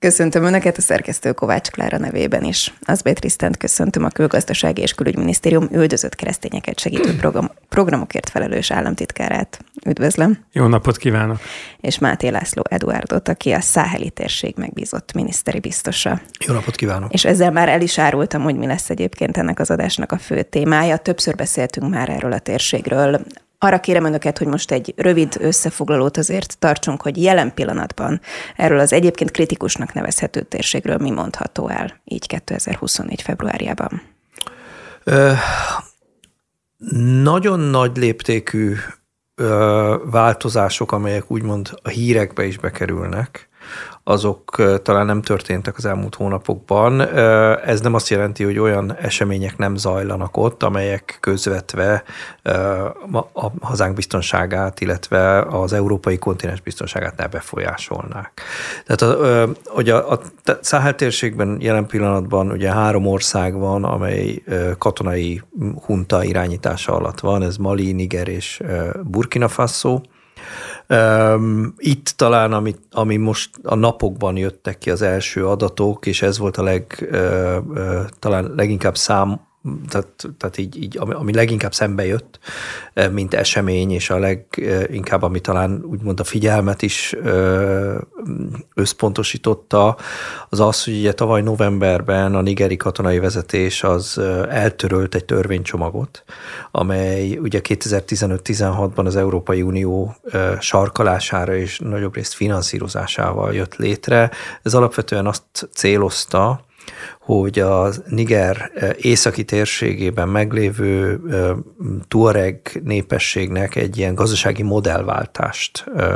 Köszöntöm Önöket a szerkesztő Kovács Klára nevében is. Az Trisztent köszöntöm a Külgazdasági és Külügyminisztérium üldözött keresztényeket segítő program, programokért felelős államtitkárát. Üdvözlöm. Jó napot kívánok. És Máté László Eduardot, aki a száheli térség megbízott miniszteri biztosa. Jó napot kívánok. És ezzel már el is árultam, hogy mi lesz egyébként ennek az adásnak a fő témája. Többször beszéltünk már erről a térségről. Arra kérem önöket, hogy most egy rövid összefoglalót azért tartsunk, hogy jelen pillanatban erről az egyébként kritikusnak nevezhető térségről mi mondható el így 2024. februárjában. Ö, nagyon nagy léptékű ö, változások, amelyek úgymond a hírekbe is bekerülnek, azok talán nem történtek az elmúlt hónapokban. Ez nem azt jelenti, hogy olyan események nem zajlanak ott, amelyek közvetve a hazánk biztonságát, illetve az európai kontinens biztonságát ne befolyásolnák. Tehát a, hogy a, a Száhel térségben jelen pillanatban ugye három ország van, amely katonai hunta irányítása alatt van, ez Mali, Niger és Burkina Faso. Itt talán, ami, ami most a napokban jöttek ki az első adatok, és ez volt a leg, talán leginkább szám, tehát, tehát így, így ami, ami leginkább szembe jött, mint esemény, és a leginkább, ami talán úgymond a figyelmet is összpontosította, az az, hogy ugye tavaly novemberben a nigeri katonai vezetés az eltörölt egy törvénycsomagot, amely ugye 2015-16-ban az Európai Unió sarkalására és nagyobb részt finanszírozásával jött létre. Ez alapvetően azt célozta, hogy a Niger eh, északi térségében meglévő eh, Tuareg népességnek egy ilyen gazdasági modellváltást eh,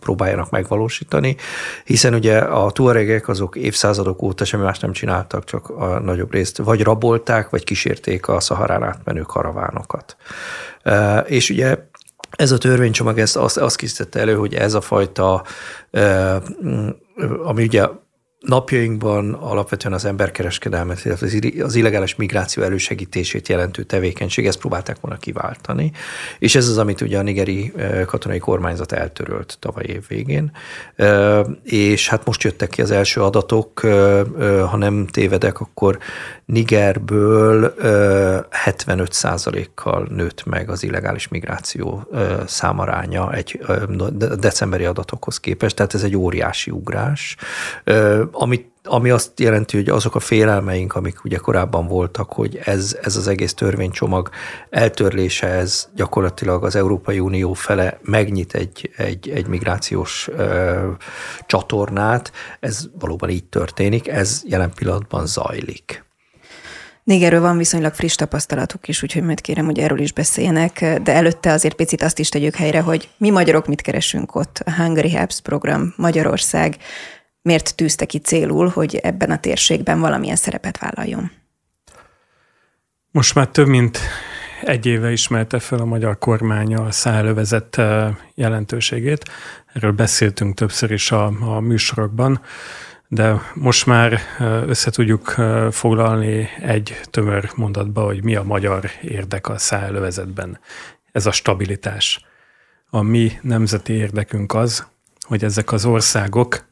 próbáljanak megvalósítani, hiszen ugye a Tuaregek azok évszázadok óta semmi más nem csináltak, csak a nagyobb részt vagy rabolták, vagy kísérték a szaharán átmenő karavánokat. És ugye ez a törvénycsomag ezt azt, azt készítette elő, hogy ez a fajta, ami ugye napjainkban alapvetően az emberkereskedelmet, illetve az illegális migráció elősegítését jelentő tevékenység, ezt próbálták volna kiváltani, és ez az, amit ugye a nigeri katonai kormányzat eltörölt tavaly év végén, és hát most jöttek ki az első adatok, ha nem tévedek, akkor Nigerből 75%-kal nőtt meg az illegális migráció számaránya egy decemberi adatokhoz képest, tehát ez egy óriási ugrás, amit ami azt jelenti, hogy azok a félelmeink, amik ugye korábban voltak, hogy ez, ez az egész törvénycsomag eltörlése, ez gyakorlatilag az Európai Unió fele megnyit egy, egy, egy migrációs ö, csatornát, ez valóban így történik, ez jelen pillanatban zajlik. Nigerről van viszonylag friss tapasztalatuk is, úgyhogy majd kérem, hogy erről is beszéljenek, de előtte azért picit azt is tegyük helyre, hogy mi magyarok mit keresünk ott. A Hungary Helps program, Magyarország miért tűzte ki célul, hogy ebben a térségben valamilyen szerepet vállaljon? Most már több mint egy éve ismerte fel a magyar kormány a szállövezet jelentőségét. Erről beszéltünk többször is a, a műsorokban de most már össze tudjuk foglalni egy tömör mondatba, hogy mi a magyar érdek a szállövezetben. Ez a stabilitás. A mi nemzeti érdekünk az, hogy ezek az országok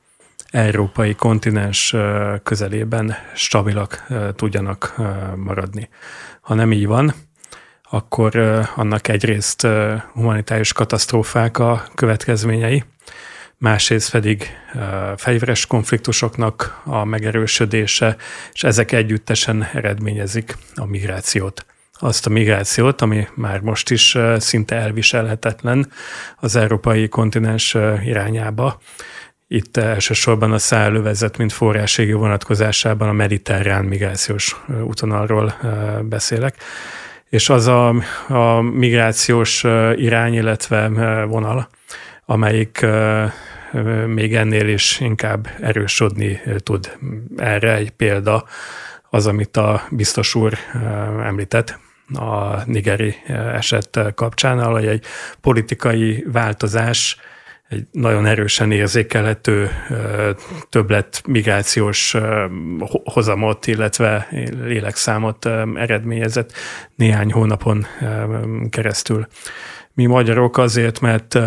európai kontinens közelében stabilak tudjanak maradni. Ha nem így van, akkor annak egyrészt humanitárius katasztrófák a következményei, másrészt pedig fegyveres konfliktusoknak a megerősödése, és ezek együttesen eredményezik a migrációt. Azt a migrációt, ami már most is szinte elviselhetetlen az európai kontinens irányába. Itt elsősorban a szállövezet, mint forráségi vonatkozásában a mediterrán migrációs útonalról beszélek. És az a, a migrációs irány, illetve vonal, amelyik még ennél is inkább erősödni tud. Erre egy példa az, amit a biztos úr említett a nigeri eset kapcsán, ahol egy politikai változás egy nagyon erősen érzékelhető többlet migrációs hozamot, illetve lélekszámot eredményezett néhány hónapon keresztül. Mi magyarok azért, mert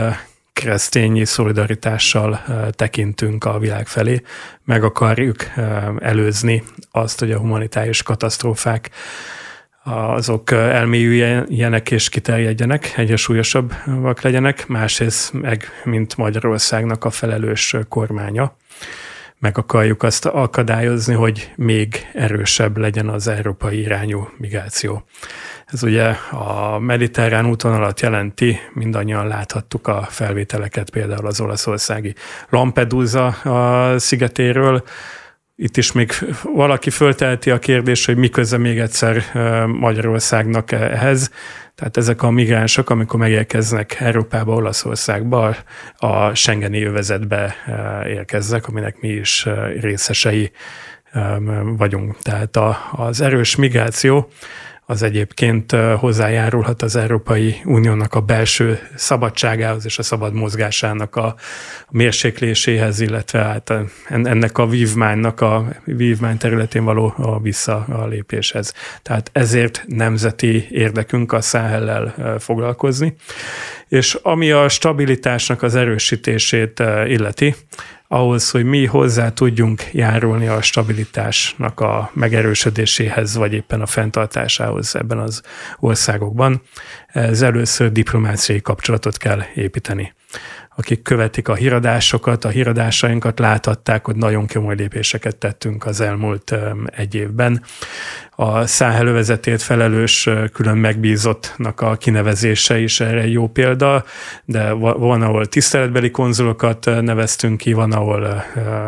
keresztényi szolidaritással tekintünk a világ felé, meg akarjuk előzni azt, hogy a humanitárius katasztrófák azok elmélyüljenek és kiterjedjenek, egyre súlyosabbak legyenek, másrészt meg, mint Magyarországnak a felelős kormánya, meg akarjuk azt akadályozni, hogy még erősebb legyen az európai irányú migráció. Ez ugye a mediterrán útvonalat jelenti, mindannyian láthattuk a felvételeket például az olaszországi Lampedusa szigetéről, itt is még valaki föltelti a kérdést, hogy miközben még egyszer Magyarországnak ehhez. Tehát ezek a migránsok, amikor megérkeznek Európába, Olaszországba, a Schengeni övezetbe érkeznek, aminek mi is részesei vagyunk. Tehát az erős migráció az egyébként hozzájárulhat az Európai Uniónak a belső szabadságához és a szabad mozgásának a mérsékléséhez, illetve hát ennek a vívmánynak a vívmány területén való a visszalépéshez. Tehát ezért nemzeti érdekünk a száhellel foglalkozni. És ami a stabilitásnak az erősítését illeti, ahhoz, hogy mi hozzá tudjunk járulni a stabilitásnak a megerősödéséhez, vagy éppen a fenntartásához ebben az országokban, ez először diplomáciai kapcsolatot kell építeni akik követik a híradásokat, a híradásainkat láthatták, hogy nagyon komoly lépéseket tettünk az elmúlt egy évben. A száhelővezetét felelős külön megbízottnak a kinevezése is erre jó példa, de van, ahol tiszteletbeli konzulokat neveztünk ki, van, ahol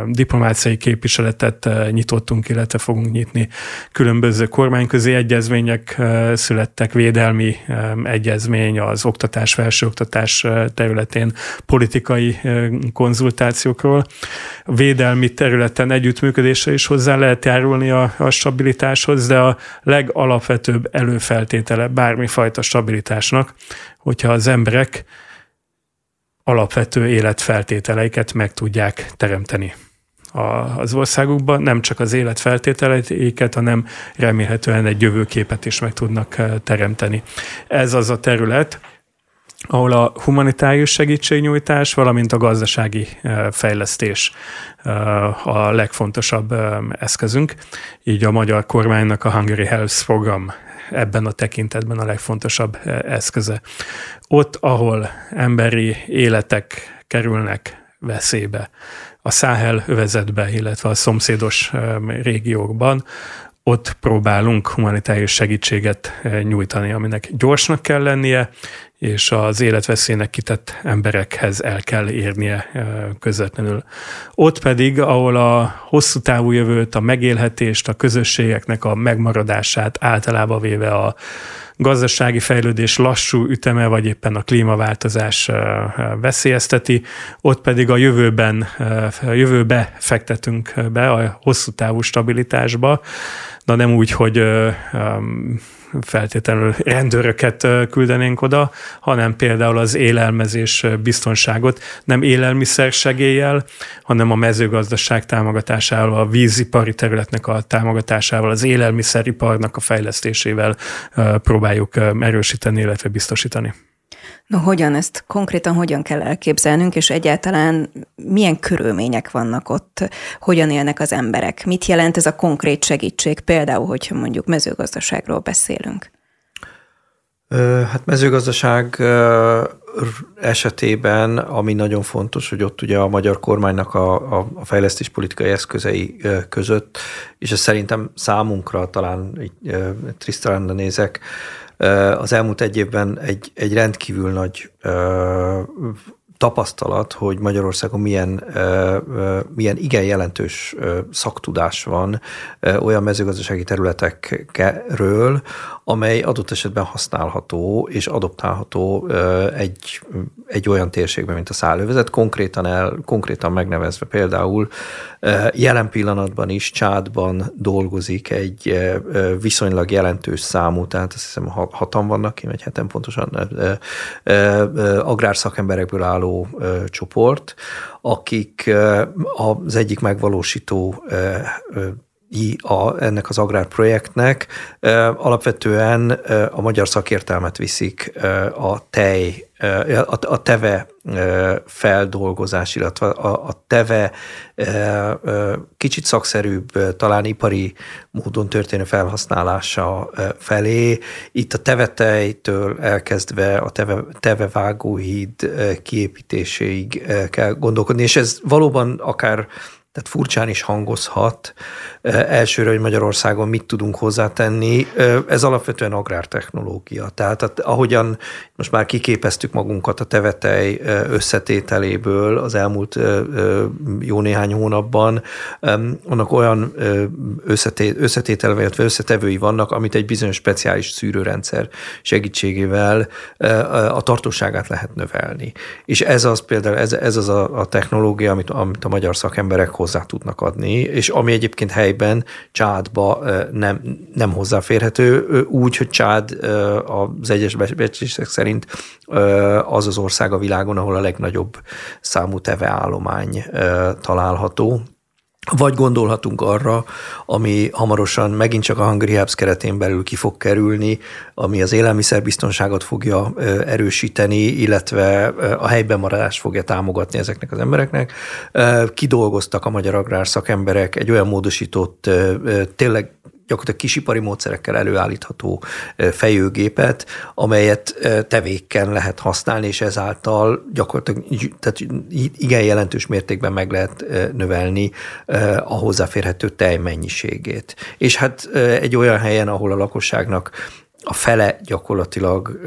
diplomáciai képviseletet nyitottunk, illetve fogunk nyitni. Különböző kormányközi egyezmények születtek, védelmi egyezmény az oktatás, felsőoktatás területén, politikai konzultációkról. Védelmi területen együttműködésre is hozzá lehet járulni a, a stabilitáshoz, de a legalapvetőbb előfeltétele bármifajta stabilitásnak, hogyha az emberek alapvető életfeltételeiket meg tudják teremteni az országukban, nem csak az életfeltételeiket, hanem remélhetően egy jövőképet is meg tudnak teremteni. Ez az a terület, ahol a humanitárius segítségnyújtás, valamint a gazdasági fejlesztés a legfontosabb eszközünk. Így a magyar kormánynak a Hungary Health program ebben a tekintetben a legfontosabb eszköze. Ott, ahol emberi életek kerülnek veszélybe, a Száhel övezetbe, illetve a szomszédos régiókban, ott próbálunk humanitárius segítséget nyújtani, aminek gyorsnak kell lennie, és az életveszélynek kitett emberekhez el kell érnie közvetlenül. Ott pedig, ahol a hosszú távú jövőt, a megélhetést, a közösségeknek a megmaradását általában véve a gazdasági fejlődés lassú üteme, vagy éppen a klímaváltozás veszélyezteti, ott pedig a jövőben, jövőbe fektetünk be, a hosszú távú stabilitásba, de nem úgy, hogy feltétlenül rendőröket küldenénk oda, hanem például az élelmezés biztonságot nem élelmiszer segéllyel, hanem a mezőgazdaság támogatásával, a vízipari területnek a támogatásával, az élelmiszeriparnak a fejlesztésével próbáljuk erősíteni, illetve biztosítani. No, hogyan ezt konkrétan hogyan kell elképzelnünk, és egyáltalán milyen körülmények vannak ott, hogyan élnek az emberek? Mit jelent ez a konkrét segítség, például, hogyha mondjuk mezőgazdaságról beszélünk? Hát mezőgazdaság esetében, ami nagyon fontos, hogy ott ugye a magyar kormánynak a, a, a fejlesztés politikai eszközei között, és ez szerintem számunkra talán így nézek, az elmúlt egy évben egy, egy rendkívül nagy tapasztalat, hogy Magyarországon milyen, milyen igen jelentős szaktudás van olyan mezőgazdasági területekről, amely adott esetben használható és adoptálható egy, egy olyan térségben, mint a szállövezet, konkrétan, el, konkrétan megnevezve például jelen pillanatban is Csádban dolgozik egy viszonylag jelentős számú, tehát azt hiszem hatan vannak, vagy heten pontosan agrárszakemberekből álló csoport, akik az egyik megvalósító a, ennek az agrárprojektnek alapvetően a magyar szakértelmet viszik a tej, a teve feldolgozás, illetve a, a teve kicsit szakszerűbb, talán ipari módon történő felhasználása felé. Itt a tevetejtől elkezdve a teve, tevevágóhíd kiépítéséig kell gondolkodni, és ez valóban akár tehát furcsán is hangozhat. Elsőre, hogy Magyarországon mit tudunk hozzátenni, ez alapvetően agrártechnológia. Tehát ahogyan most már kiképeztük magunkat a tevetej összetételéből az elmúlt jó néhány hónapban, annak olyan összetétel, illetve összetevői vannak, amit egy bizonyos speciális szűrőrendszer segítségével a tartóságát lehet növelni. És ez az például, ez, ez az a, a technológia, amit, amit a magyar szakemberek hozzá tudnak adni, és ami egyébként helyben Csádba nem, nem hozzáférhető, úgy, hogy Csád az egyes becslések szerint az az ország a világon, ahol a legnagyobb számú teveállomány található, vagy gondolhatunk arra, ami hamarosan megint csak a Hungry Hubs keretén belül ki fog kerülni, ami az élelmiszerbiztonságot fogja erősíteni, illetve a helyben maradást fogja támogatni ezeknek az embereknek. Kidolgoztak a magyar agrár szakemberek egy olyan módosított, tényleg gyakorlatilag kisipari módszerekkel előállítható fejőgépet, amelyet tevékken lehet használni, és ezáltal gyakorlatilag tehát igen jelentős mértékben meg lehet növelni a hozzáférhető tej mennyiségét. És hát egy olyan helyen, ahol a lakosságnak a fele gyakorlatilag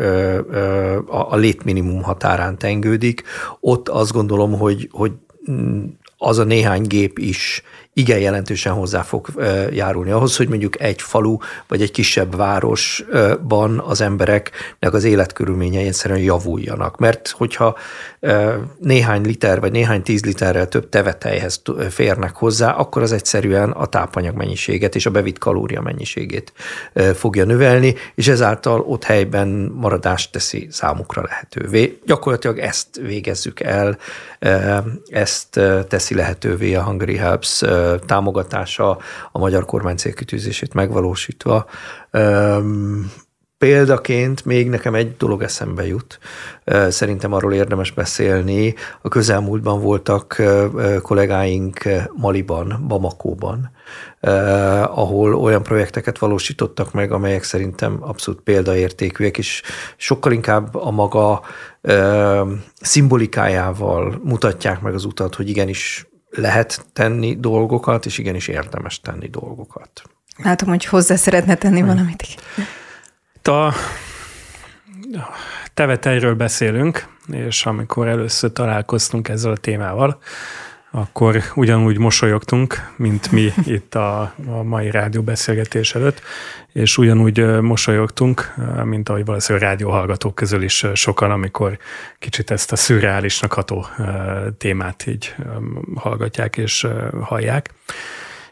a létminimum határán tengődik, ott azt gondolom, hogy, hogy mm, az a néhány gép is igen jelentősen hozzá fog járulni ahhoz, hogy mondjuk egy falu vagy egy kisebb városban az embereknek az életkörülményei egyszerűen javuljanak. Mert hogyha néhány liter vagy néhány tíz literrel több tevetejhez férnek hozzá, akkor az egyszerűen a tápanyag mennyiséget és a bevitt kalória mennyiségét fogja növelni, és ezáltal ott helyben maradást teszi számukra lehetővé. Gyakorlatilag ezt végezzük el, ezt teszi lehetővé a Hungary Helps támogatása, a magyar kormány célkitűzését megvalósítva. Példaként még nekem egy dolog eszembe jut. Szerintem arról érdemes beszélni. A közelmúltban voltak kollégáink Maliban, Bamakóban, ahol olyan projekteket valósítottak meg, amelyek szerintem abszolút példaértékűek, és sokkal inkább a maga szimbolikájával mutatják meg az utat, hogy igenis lehet tenni dolgokat, és igenis érdemes tenni dolgokat. Látom, hogy hozzá szeretne tenni hmm. valamit. A tevetejről beszélünk, és amikor először találkoztunk ezzel a témával, akkor ugyanúgy mosolyogtunk, mint mi itt a, a mai rádióbeszélgetés előtt, és ugyanúgy mosolyogtunk, mint ahogy valószínűleg rádióhallgatók közül is sokan, amikor kicsit ezt a szürreálisnak ható témát így hallgatják és hallják.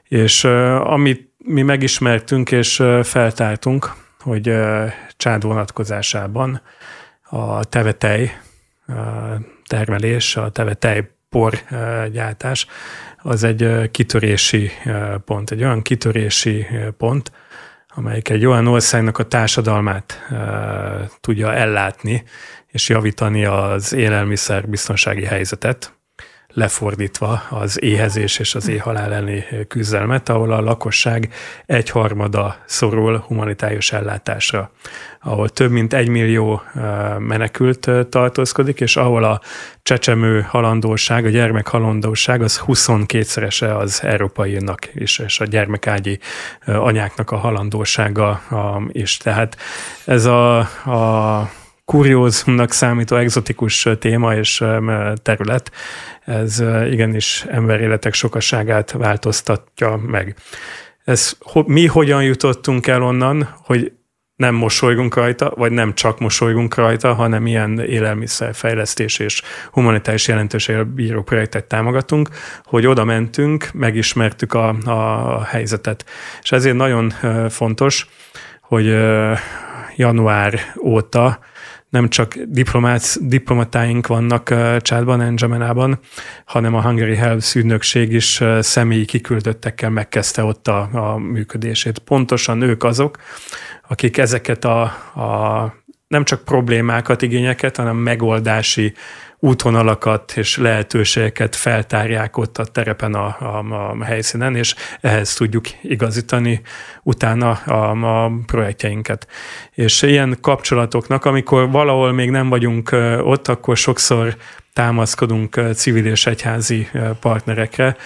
És amit mi megismertünk és feltártunk, hogy csád vonatkozásában a tevetej termelés, a tevetej porgyártás, az egy kitörési pont, egy olyan kitörési pont, amelyik egy olyan országnak a társadalmát tudja ellátni és javítani az élelmiszer biztonsági helyzetet, lefordítva az éhezés és az éhhalál elleni küzdelmet, ahol a lakosság egyharmada szorul humanitárius ellátásra, ahol több mint egy millió menekült tartózkodik, és ahol a csecsemő halandóság, a gyermek halandóság az 22-szerese az európainak is, és a gyermekágyi anyáknak a halandósága is. Tehát ez a, a kuriózumnak számító egzotikus téma és terület, ez igenis emberéletek sokaságát változtatja meg. Ez, mi hogyan jutottunk el onnan, hogy nem mosolygunk rajta, vagy nem csak mosolygunk rajta, hanem ilyen élelmiszerfejlesztés és humanitáris jelentőséggel bíró projektet támogatunk, hogy oda mentünk, megismertük a, a helyzetet. És ezért nagyon fontos, hogy január óta nem csak diplomát, diplomatáink vannak Csádban, Enjamenában, hanem a Hungary Helps ügynökség is személyi kiküldöttekkel megkezdte ott a, a működését. Pontosan ők azok, akik ezeket a, a nem csak problémákat, igényeket, hanem megoldási útvonalakat és lehetőségeket feltárják ott a terepen a, a, a helyszínen, és ehhez tudjuk igazítani utána a, a projektjeinket. És ilyen kapcsolatoknak, amikor valahol még nem vagyunk ott, akkor sokszor támaszkodunk civil és egyházi partnerekre,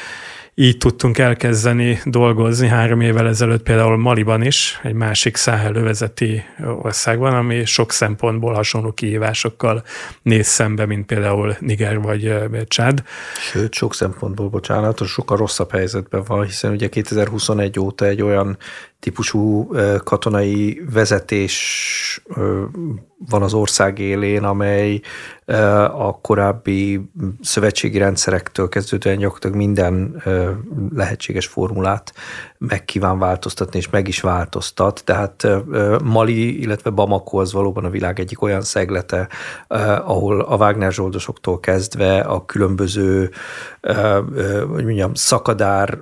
így tudtunk elkezdeni dolgozni három évvel ezelőtt például Maliban is, egy másik száhelővezeti országban, ami sok szempontból hasonló kihívásokkal néz szembe, mint például Niger vagy Csád. Sőt, sok szempontból, bocsánat, sokkal rosszabb helyzetben van, hiszen ugye 2021 óta egy olyan típusú katonai vezetés van az ország élén, amely a korábbi szövetségi rendszerektől kezdődően gyakorlatilag minden lehetséges formulát meg kíván változtatni, és meg is változtat. Tehát Mali, illetve Bamako az valóban a világ egyik olyan szeglete, ahol a Wagner zsoldosoktól kezdve a különböző hogy mondjam, szakadár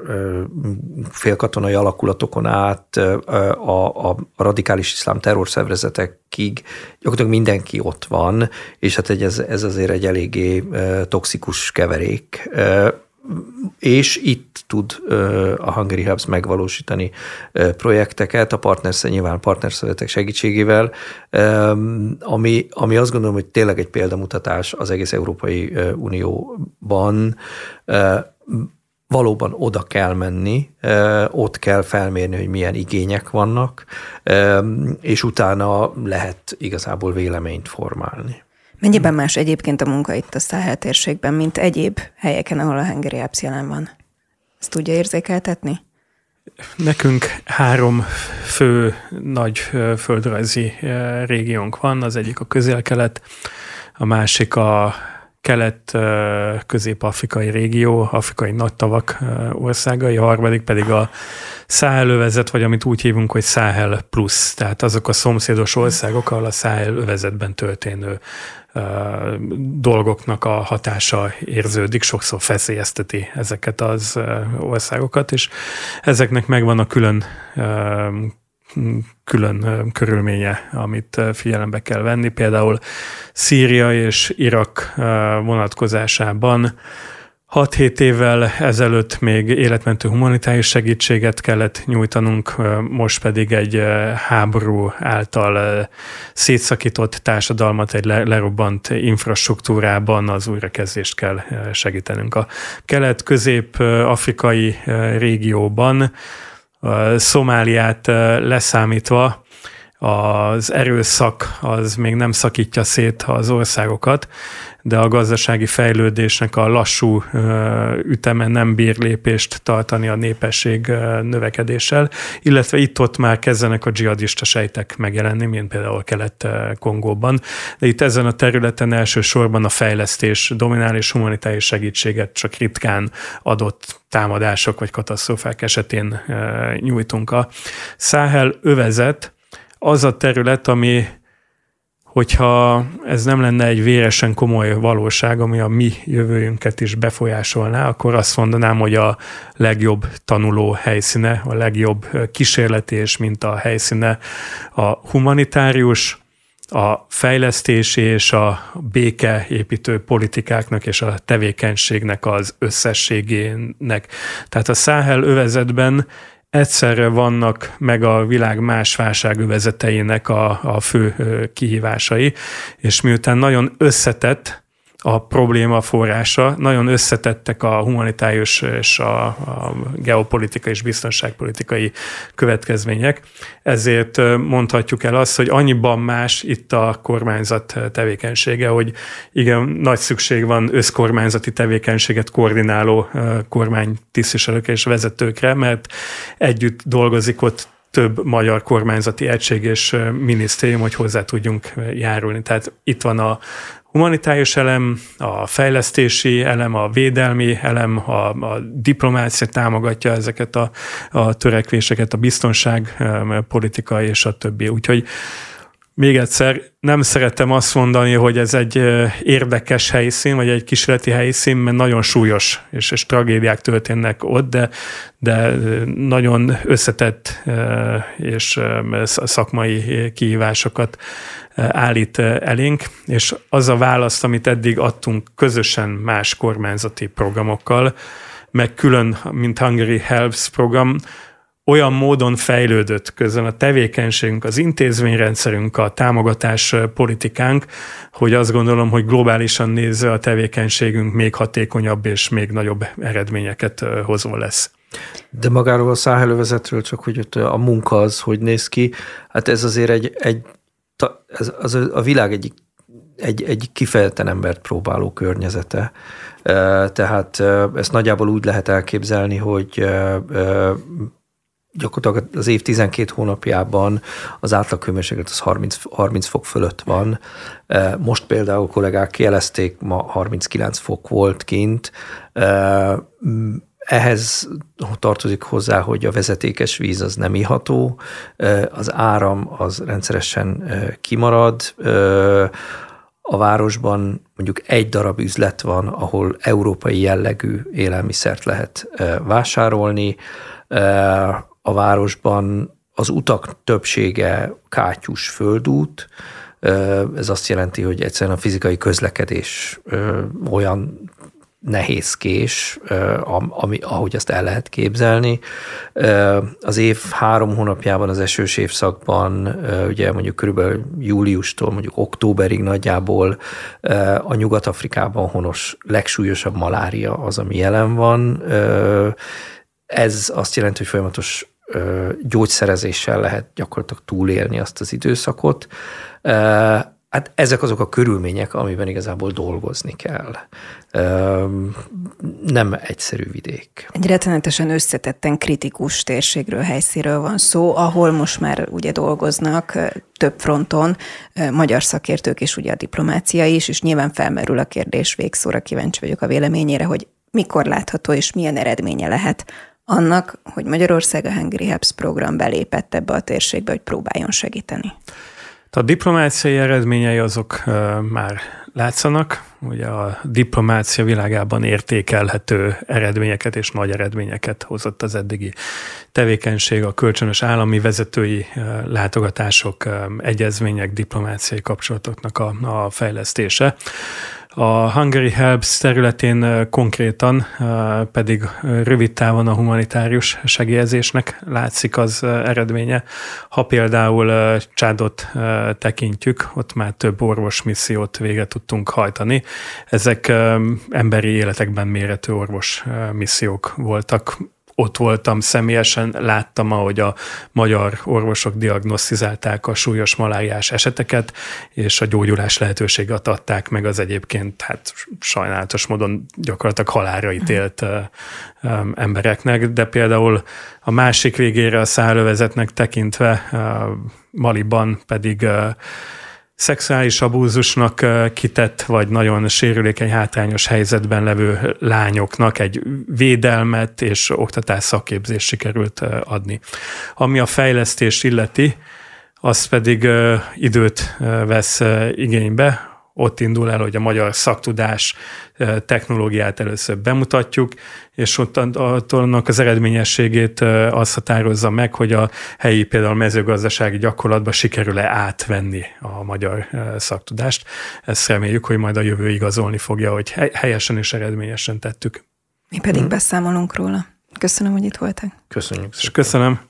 félkatonai alakulatokon át a, a radikális iszlám terrorszervezetekig gyakorlatilag mindenki ott van, és hát ez, ez azért egy eléggé toxikus keverék. És itt tud a Hungary Hubs megvalósítani projekteket, a partners, nyilván partnerszövetek segítségével, ami, ami azt gondolom, hogy tényleg egy példamutatás az egész Európai Unióban, valóban oda kell menni, ott kell felmérni, hogy milyen igények vannak, és utána lehet igazából véleményt formálni. Mennyiben más egyébként a munka itt a Száhel térségben, mint egyéb helyeken, ahol a Hungary Apps jelen van? Ezt tudja érzékeltetni? Nekünk három fő nagy földrajzi régiónk van, az egyik a közel-kelet, a másik a kelet-közép-afrikai régió, afrikai nagytavak országai, a harmadik pedig a Száhelövezet, vagy amit úgy hívunk, hogy Száhel plusz, tehát azok a szomszédos országok, ahol a Száhelövezetben történő dolgoknak a hatása érződik, sokszor feszélyezteti ezeket az országokat, és ezeknek megvan a külön külön körülménye, amit figyelembe kell venni. Például Szíria és Irak vonatkozásában 6-7 évvel ezelőtt még életmentő humanitárius segítséget kellett nyújtanunk, most pedig egy háború által szétszakított társadalmat egy lerobbant infrastruktúrában az újrakezdést kell segítenünk. A kelet-közép-afrikai régióban Szomáliát leszámítva az erőszak az még nem szakítja szét az országokat, de a gazdasági fejlődésnek a lassú üteme nem bír lépést tartani a népesség növekedéssel, illetve itt-ott már kezdenek a dzsihadista sejtek megjelenni, mint például Kelet-Kongóban, de itt ezen a területen elsősorban a fejlesztés dominál és humanitárius segítséget csak ritkán adott támadások vagy katasztrófák esetén nyújtunk. A Száhel övezet az a terület, ami hogyha ez nem lenne egy véresen komoly valóság, ami a mi jövőjünket is befolyásolná, akkor azt mondanám, hogy a legjobb tanuló helyszíne, a legjobb kísérleti és minta helyszíne a humanitárius, a fejlesztési és a békeépítő politikáknak és a tevékenységnek az összességének. Tehát a Száhel övezetben egyszerre vannak meg a világ más válságövezeteinek a, a fő kihívásai, és miután nagyon összetett a probléma forrása. Nagyon összetettek a humanitárius és a, a geopolitikai és biztonságpolitikai következmények. Ezért mondhatjuk el azt, hogy annyiban más itt a kormányzat tevékenysége, hogy igen, nagy szükség van összkormányzati tevékenységet koordináló kormánytisztviselőkre és vezetőkre, mert együtt dolgozik ott több magyar kormányzati egység és minisztérium, hogy hozzá tudjunk járulni. Tehát itt van a humanitárius elem, a fejlesztési elem, a védelmi elem, a, a diplomácia támogatja ezeket a, a törekvéseket, a biztonság politika és a többi. Úgyhogy még egyszer, nem szeretem azt mondani, hogy ez egy érdekes helyszín, vagy egy kísérleti helyszín, mert nagyon súlyos és, és tragédiák történnek ott, de, de nagyon összetett és szakmai kihívásokat állít elénk, és az a választ, amit eddig adtunk közösen más kormányzati programokkal, meg külön, mint Hungary Helps program, olyan módon fejlődött közben a tevékenységünk, az intézményrendszerünk, a támogatás politikánk, hogy azt gondolom, hogy globálisan nézve a tevékenységünk még hatékonyabb és még nagyobb eredményeket hozó lesz. De magáról a száhelővezetről csak, hogy ott a munka az hogy néz ki, hát ez azért egy, egy ez az a világ egyik egy, egy kifejezetten embert próbáló környezete. Tehát ezt nagyjából úgy lehet elképzelni, hogy gyakorlatilag az év 12 hónapjában az átlaghőmérséklet az 30, 30 fok fölött van. Most például kollégák jelezték, ma 39 fok volt kint. Ehhez tartozik hozzá, hogy a vezetékes víz az nem iható, az áram az rendszeresen kimarad, a városban mondjuk egy darab üzlet van, ahol európai jellegű élelmiszert lehet vásárolni, a városban az utak többsége kátyus földút, ez azt jelenti, hogy egyszerűen a fizikai közlekedés olyan nehézkés, ami, ahogy azt el lehet képzelni. Az év három hónapjában, az esős évszakban, ugye mondjuk körülbelül júliustól mondjuk októberig nagyjából a Nyugat-Afrikában honos legsúlyosabb malária az, ami jelen van. Ez azt jelenti, hogy folyamatos gyógyszerezéssel lehet gyakorlatilag túlélni azt az időszakot. Hát ezek azok a körülmények, amiben igazából dolgozni kell. Nem egyszerű vidék. Egy rettenetesen összetetten kritikus térségről, helyszíről van szó, ahol most már ugye dolgoznak több fronton magyar szakértők és ugye a diplomácia is, és nyilván felmerül a kérdés végszóra, kíváncsi vagyok a véleményére, hogy mikor látható és milyen eredménye lehet annak, hogy Magyarország a Hungary Helps program belépett ebbe a térségbe, hogy próbáljon segíteni? A diplomáciai eredményei azok már látszanak. Ugye a diplomácia világában értékelhető eredményeket és nagy eredményeket hozott az eddigi tevékenység, a kölcsönös állami vezetői látogatások, egyezmények, diplomáciai kapcsolatoknak a, a fejlesztése. A Hungary Helps területén konkrétan pedig rövid távon a humanitárius segélyezésnek látszik az eredménye. Ha például Csádot tekintjük, ott már több orvos missziót vége tudtunk hajtani. Ezek emberi életekben mérető orvos missziók voltak ott voltam személyesen, láttam, ahogy a magyar orvosok diagnosztizálták a súlyos maláriás eseteket, és a gyógyulás lehetőséget adták meg az egyébként hát sajnálatos módon gyakorlatilag halára ítélt embereknek, de például a másik végére a szállövezetnek tekintve Maliban pedig szexuális abúzusnak kitett, vagy nagyon sérülékeny, hátrányos helyzetben levő lányoknak egy védelmet és oktatás szakképzést sikerült adni. Ami a fejlesztést illeti, az pedig időt vesz igénybe, ott indul el, hogy a magyar szaktudás technológiát először bemutatjuk, és ott annak az eredményességét az határozza meg, hogy a helyi például mezőgazdasági gyakorlatba sikerül-e átvenni a magyar szaktudást. Ezt reméljük, hogy majd a jövő igazolni fogja, hogy helyesen és eredményesen tettük. Mi pedig hmm. beszámolunk róla. Köszönöm, hogy itt voltak. Köszönjük. És köszönöm.